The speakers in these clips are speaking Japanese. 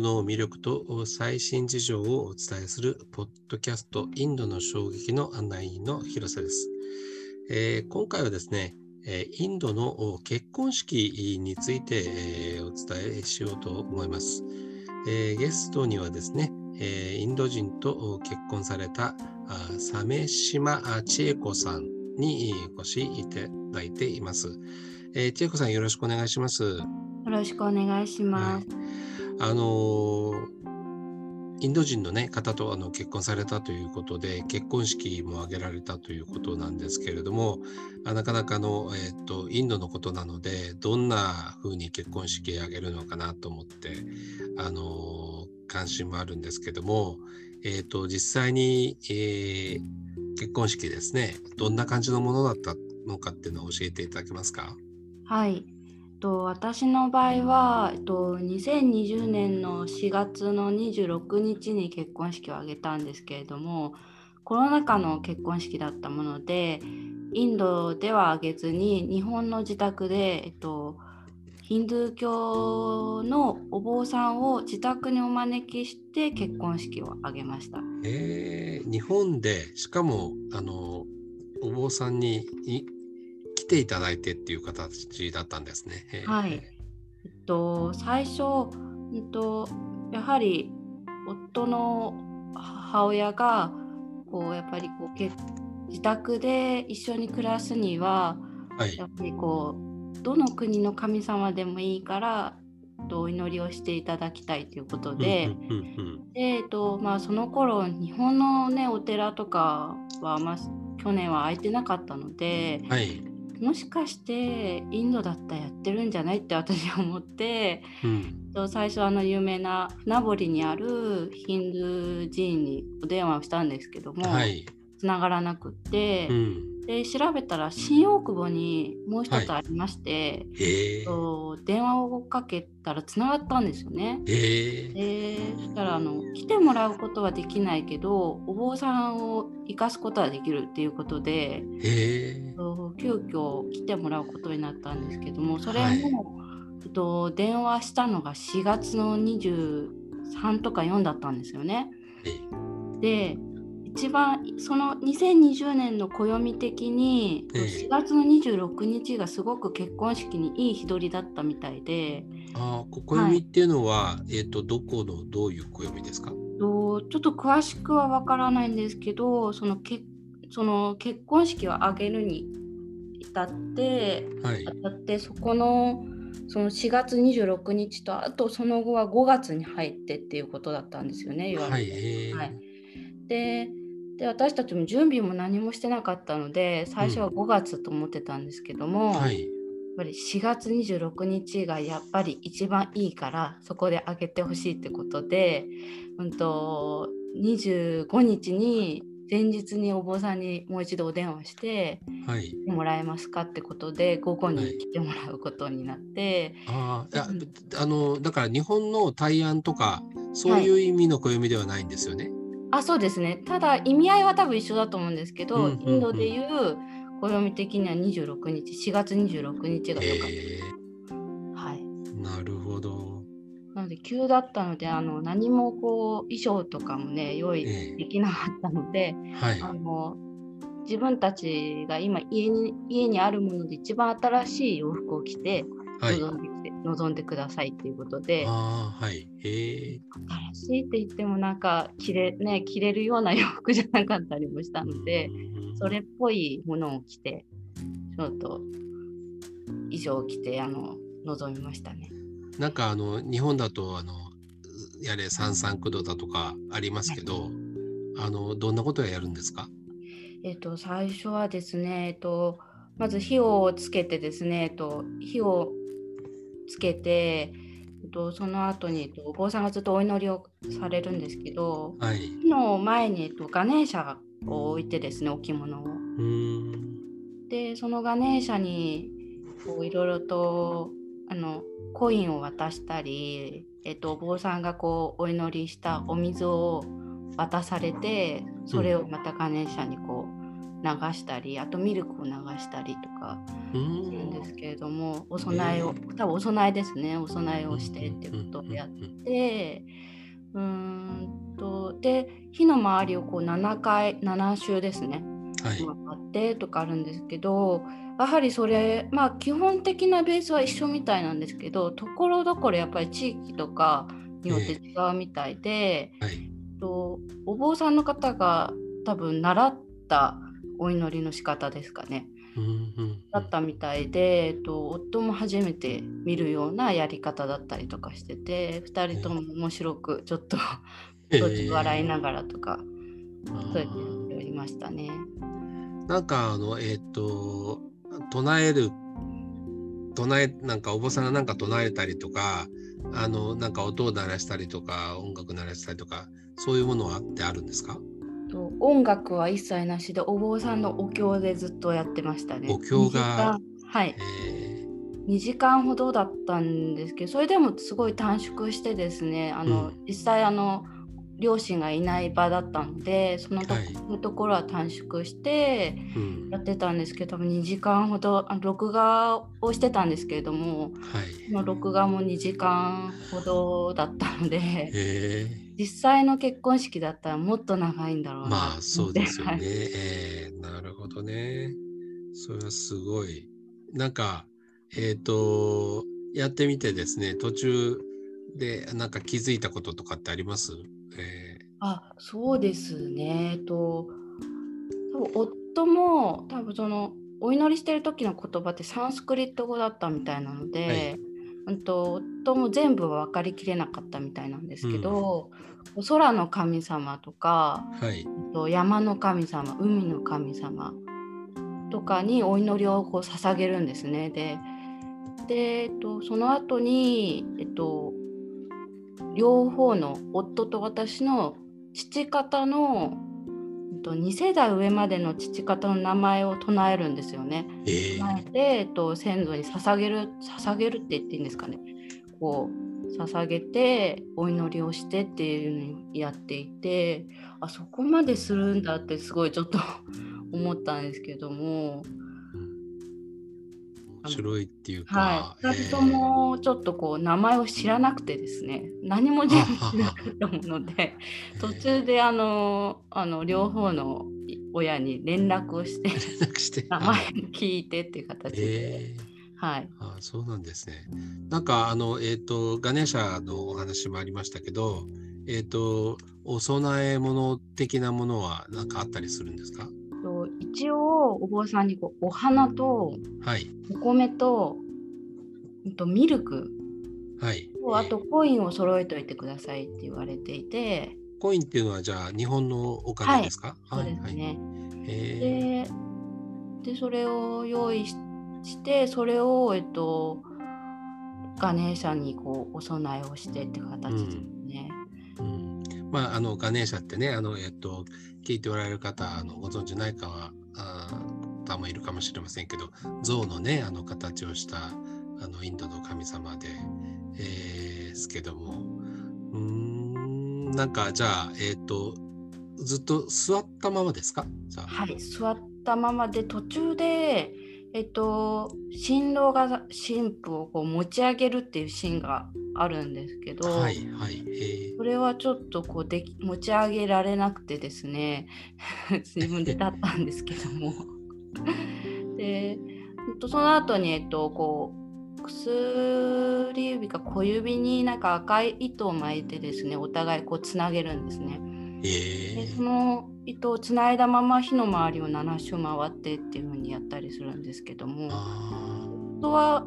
ドの魅力と最新事情をお伝えするポッドキャストインドの衝撃の案内員の広瀬です、えー、今回はですねインドの結婚式についてお伝えしようと思います。ゲストにはですね、インド人と結婚された鮫島千恵子さんにお越しいただいています。千恵子さんよろしくお願いします。よろしくお願いします。はいあのインド人の、ね、方とあの結婚されたということで結婚式も挙げられたということなんですけれどもなかなかの、えーと、インドのことなのでどんな風に結婚式挙げるのかなと思ってあの関心もあるんですけども、えーと、実際に、えー、結婚式ですねどんな感じのものだったのかっていうのを教えていただけますか？はい。と私の場合は、えっと、2020年の4月の26日に結婚式を挙げたんですけれどもコロナ禍の結婚式だったものでインドでは挙げずに日本の自宅で、えっと、ヒンドゥー教のお坊さんを自宅にお招きして結婚式を挙げました。えー、日本でしかもあのお坊さんにていただいてっていう形だったんですね。はい。えっと最初、えっとやはり夫の母親がこうやっぱりこう自宅で一緒に暮らすには、はい、やっぱりこうどの国の神様でもいいからお祈りをしていただきたいということで、でえっとまあ、その頃日本の、ね、お寺とかは、まあ、去年は空いてなかったので、はい、もしかしてインドだったらやってるんじゃないって私は思って、うん、最初あの有名な船堀にあるヒンドゥー寺院にお電話をしたんですけども、はい、繋がらなくって、うん、で調べたら新大久保にもう一つありまして、はい、と電話をかけたら繋がったんですよね。でそしたらあの来てもらうことはできないけどお坊さんを生かすことはできるっていうことで急遽来てもらうことになったんですけどもそれも、はい、と電話したのが4月の23とか4だったんですよね。で一番その2020年の暦的に4月の26日がすごく結婚式にいい日取りだったみたいで。ああ暦っていうのは、はい、えーと、どこのどういう暦ですか？とちょっと詳しくはわからないんですけどそのけその結婚式を挙げるに至って、はい、当たってそこのその4月26日とあとその後は5月に入ってっていうことだったんですよね。はい、はい、でで私たちも準備も何もしてなかったので最初は5月と思ってたんですけども、うんはい、やっぱり4月26日がやっぱり一番いいからそこで開けてほしいってことで、うんと、25日に前日にお坊さんにもう一度お電話して「はい、もらえますか?」ってことで午後に来てもらうことになって、はい、ああのだから日本の対案とかそういう意味の暦ではないんですよね。はいあそうですね。ただ意味合いは多分一緒だと思うんですけど、うんうんうん、インドでいう暦的には26日4月26日がよか。った、えー、で急だったのであの何もこう衣装とかもね用意できなかったので、えーはい、あの自分たちが今家に家にあるもので一番新しい洋服を着て臨んで望んでくださいっていうことで、あはい、新しいって言ってもなんか着れ,、ね、着れるような洋服じゃなかったりもしたので、それっぽいものを着てちょっと衣装を着てあの臨みましたね。なんかあの日本だとあのやれ三三九度だとかありますけど、はい、あのどんなことをやるんですか？えっと最初はですねえっとまず火をつけてですね、えっと、火をつけて、えっと、その後に、えっと、お坊さんがずっとお祈りをされるんですけど、はい、の前に、えっと、ガネーシャを置いてですね置物を。でそのガネーシャにこういろいろとあのコインを渡したり、えっと、お坊さんがこうお祈りしたお水を渡されてそれをまたガネーシャにこう流したりあとミルクを流したりとかうするんですん。けれどもお供えを多分お供えですねお供えをしてっていうことをやってうーんとで火の周りをこう7回7周ですねはい。回ってとかあるんですけどやはりそれまあ基本的なベースは一緒みたいなんですけどところどころやっぱり地域とかによって違うみたいで、はい。とお坊さんの方が多分習ったお祈りの仕方ですかね。うんうんだったみたいで、えっと、夫も初めて見るようなやり方だったりとかしてて2人とも面白くちょっと途中笑いながらとか、そうやってやりましたね。なんかあのえっ、と唱える唱えなんかお坊さんがなんか唱えたりとかあのなんか音を鳴らしたりとか音楽鳴らしたりとかそういうものはってあるんですか？と音楽は一切なしでお坊さんのお経でずっとやってましたね。お経が2時間はいえ2時間ほどだったんですけどそれでもすごい短縮してですねあの、う実際あの両親がいない場だったのでそのと,、はいところは短縮してーうんやってたんですけど多分2時間ほど録画をしてたんですけれどもはい。その録画も2時間ほどだったのでえ実際の結婚式だったらもっと長いんだろうー、なまあそうですよね。はいえー、なるほどね。それはすごい。なんかえっ、とやってみてですね途中でなんか気づいたこととかってあります？えあそうですね。えっと多分夫も多分そのお祈りしてる時の言葉ってサンスクリット語だったみたいなので、はいうんと夫も全部は分かりきれなかったみたいなんですけど、空の神様とかーはい。と山の神様海の神様とかにお祈りをこう捧げるんですね。でで、えっと、その後に、えっと、両方の夫と私の父方の、えっと、2世代上までの父方の名前を唱えるんですよね。えー唱えて、えっと、先祖に捧げる捧げるって言っていいんですかね。こう捧げてお祈りをしてっていうのをやっていてあそこまでするんだってすごいちょっと思ったんですけども、面白いっていうか、はい、2人とえーもちょっとこう名前を知らなくてですね。何も準備しなかったもので 途中であのあの両方の親に連絡をして連絡して 名前を聞いてっていう形で、えー。はい、あそうなんですね。なんかあのえっ、とガネーシャのお話もありましたけど、えっ、とお供え物的なものは何かあったりするんですか？と一応お坊さんにこうお花とはいお米とうんとミルクはい。とあとコインを揃えておいてくださいって言われていてコインっていうのはじゃあ日本のお金ですか？そうですはい。ね。えででそれを用意ししてそれを、えっと、ガネーシャにこうお供えをしてって形ですね。まああのガネーシャってねあのえっ、と聞いておられる方あのご存知ないかは方もいるかもしれませんけど象のねあの形をしたあのインドの神様で、えーすけども。うんなんかじゃあえっ、とずっと座ったままですか？はい、座ったままで途中で、えっと、新郎が新婦をこう持ち上げるっていうシーンがあるんですけど、はいはいえそれはちょっとこうでき持ち上げられなくてですね 自分で立ったんですけども でその後にえっとこう薬指か小指になんか赤い糸を巻いてですねお互いこうつなげるんですね。でー。その糸をつないだまま火の周りを7周回ってっていう風にやったりするんですけどもあ夫は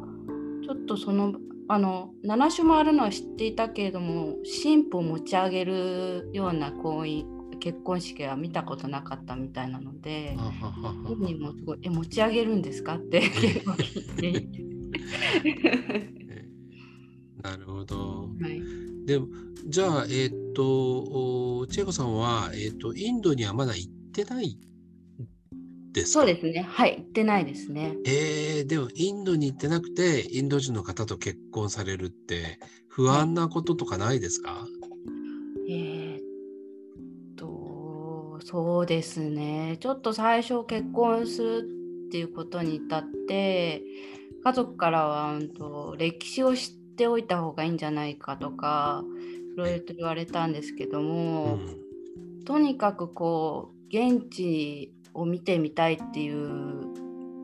ちょっとそのあの7周回るのは知っていたけれども新婦を持ち上げるような婚姻結婚式は見たことなかったみたいなので本人もすごい「え持ち上げるんですか?」って 結構聞いて なるほど。はいでもじゃあ、えっ、と、おチェコさんは、えっ、と、インドにはまだ行ってないですか？そうですねはい行ってないですね。えーでも、インドに行ってなくて、インド人の方と結婚されるって、不安なこととかないですか、えーっとそうですね。ちょっと最初結婚するっていうことに至って家族からは、うんと、歴史を知っておいた方がいいんじゃないかとかいろいろと言われたんですけども、うん、とにかくこう現地を見てみたいっていう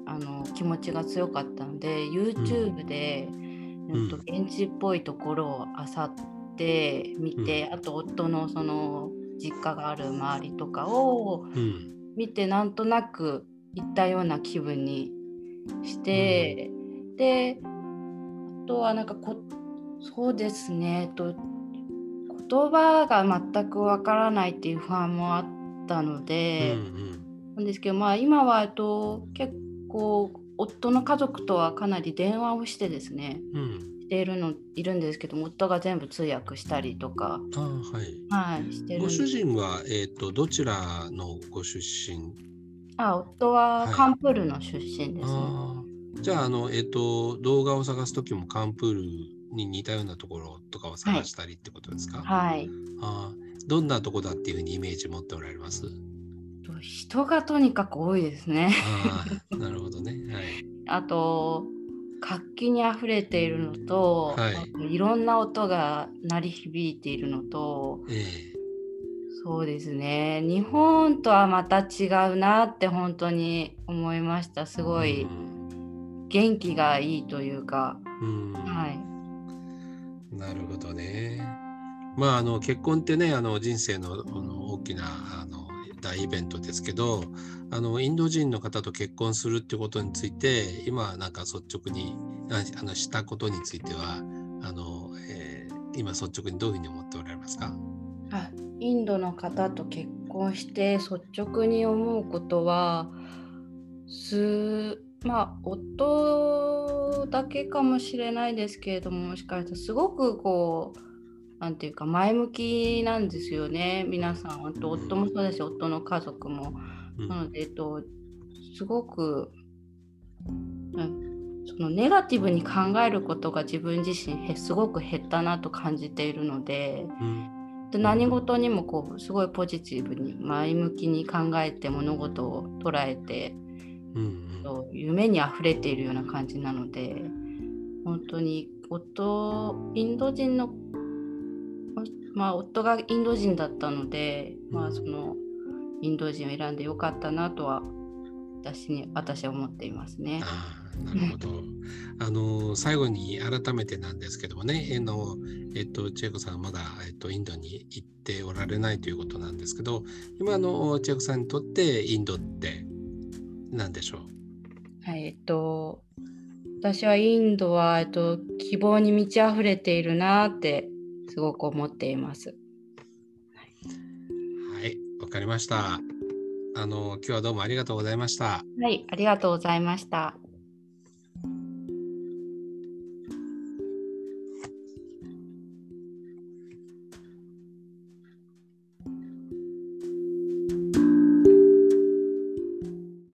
あの気持ちが強かったので YouTube で、うん、と現地っぽいところを漁って見て、うん、あと夫のその実家がある周りとかを見て、なんとなく行ったような気分にして、うん、であとはなんかこそうですねと言葉が全くわからないっていう不安もあったので、うんうん、なんですけどまあ今はと結構夫の家族とはかなり電話をしてですね、うん、しているのいるんですけど夫が全部通訳したりとか、あはい、はい、してるご主人は、えーと、どちらのご出身？あ夫はカンプールの出身ですね。はい、じゃああの、えーと、動画を探す時もカンプールに似たようなところとかを探したりってことですか、はい、あどんなとこだっていうふうにイメージ持っておられます？人がとにかく多いですね。あなるほどね。はい、あと活気にあふれているのと、はい、いろんな音が鳴り響いているのと、えー、そうですね。日本とはまた違うなって本当に思いました。すごい元気がいいというか、うはい、なるほどね。まああの結婚ってねあの人生のあの大きなあの大イベントですけどあのインド人の方と結婚するってことについて今なんか率直にあのしたことについてはあの、えー、今率直にどういうふうに思っておられますか？あインドの方と結婚して率直に思うことはすまあ夫だけかもしれないですけれどももしかしたらすごくこうなんていうか前向きなんですよね皆さんと夫もそうですし夫の家族も。なので、えっと、すごく、うん、そのネガティブに考えることが自分自身すごく減ったなと感じているので。で何事にもこうすごいポジティブに前向きに考えて物事を捉えて、うん、夢にあふれているような感じなので本当に夫インド人のまあ、夫がインド人だったので、まあ、そのインド人を選んでよかったなとは私に私は思っていますね。あなるほど。あの最後に改めてなんですけどもね、えのえっと千恵子さんはまだえっとインドに行っておられないということなんですけど、今の千恵子さんにとってインドって何でしょう？はい、えっと私はインドはえっと希望に満ち溢れているなってすごく思っています。はい、わかりました。あの今日はどうもありがとうございました。はい、ありがとうございました。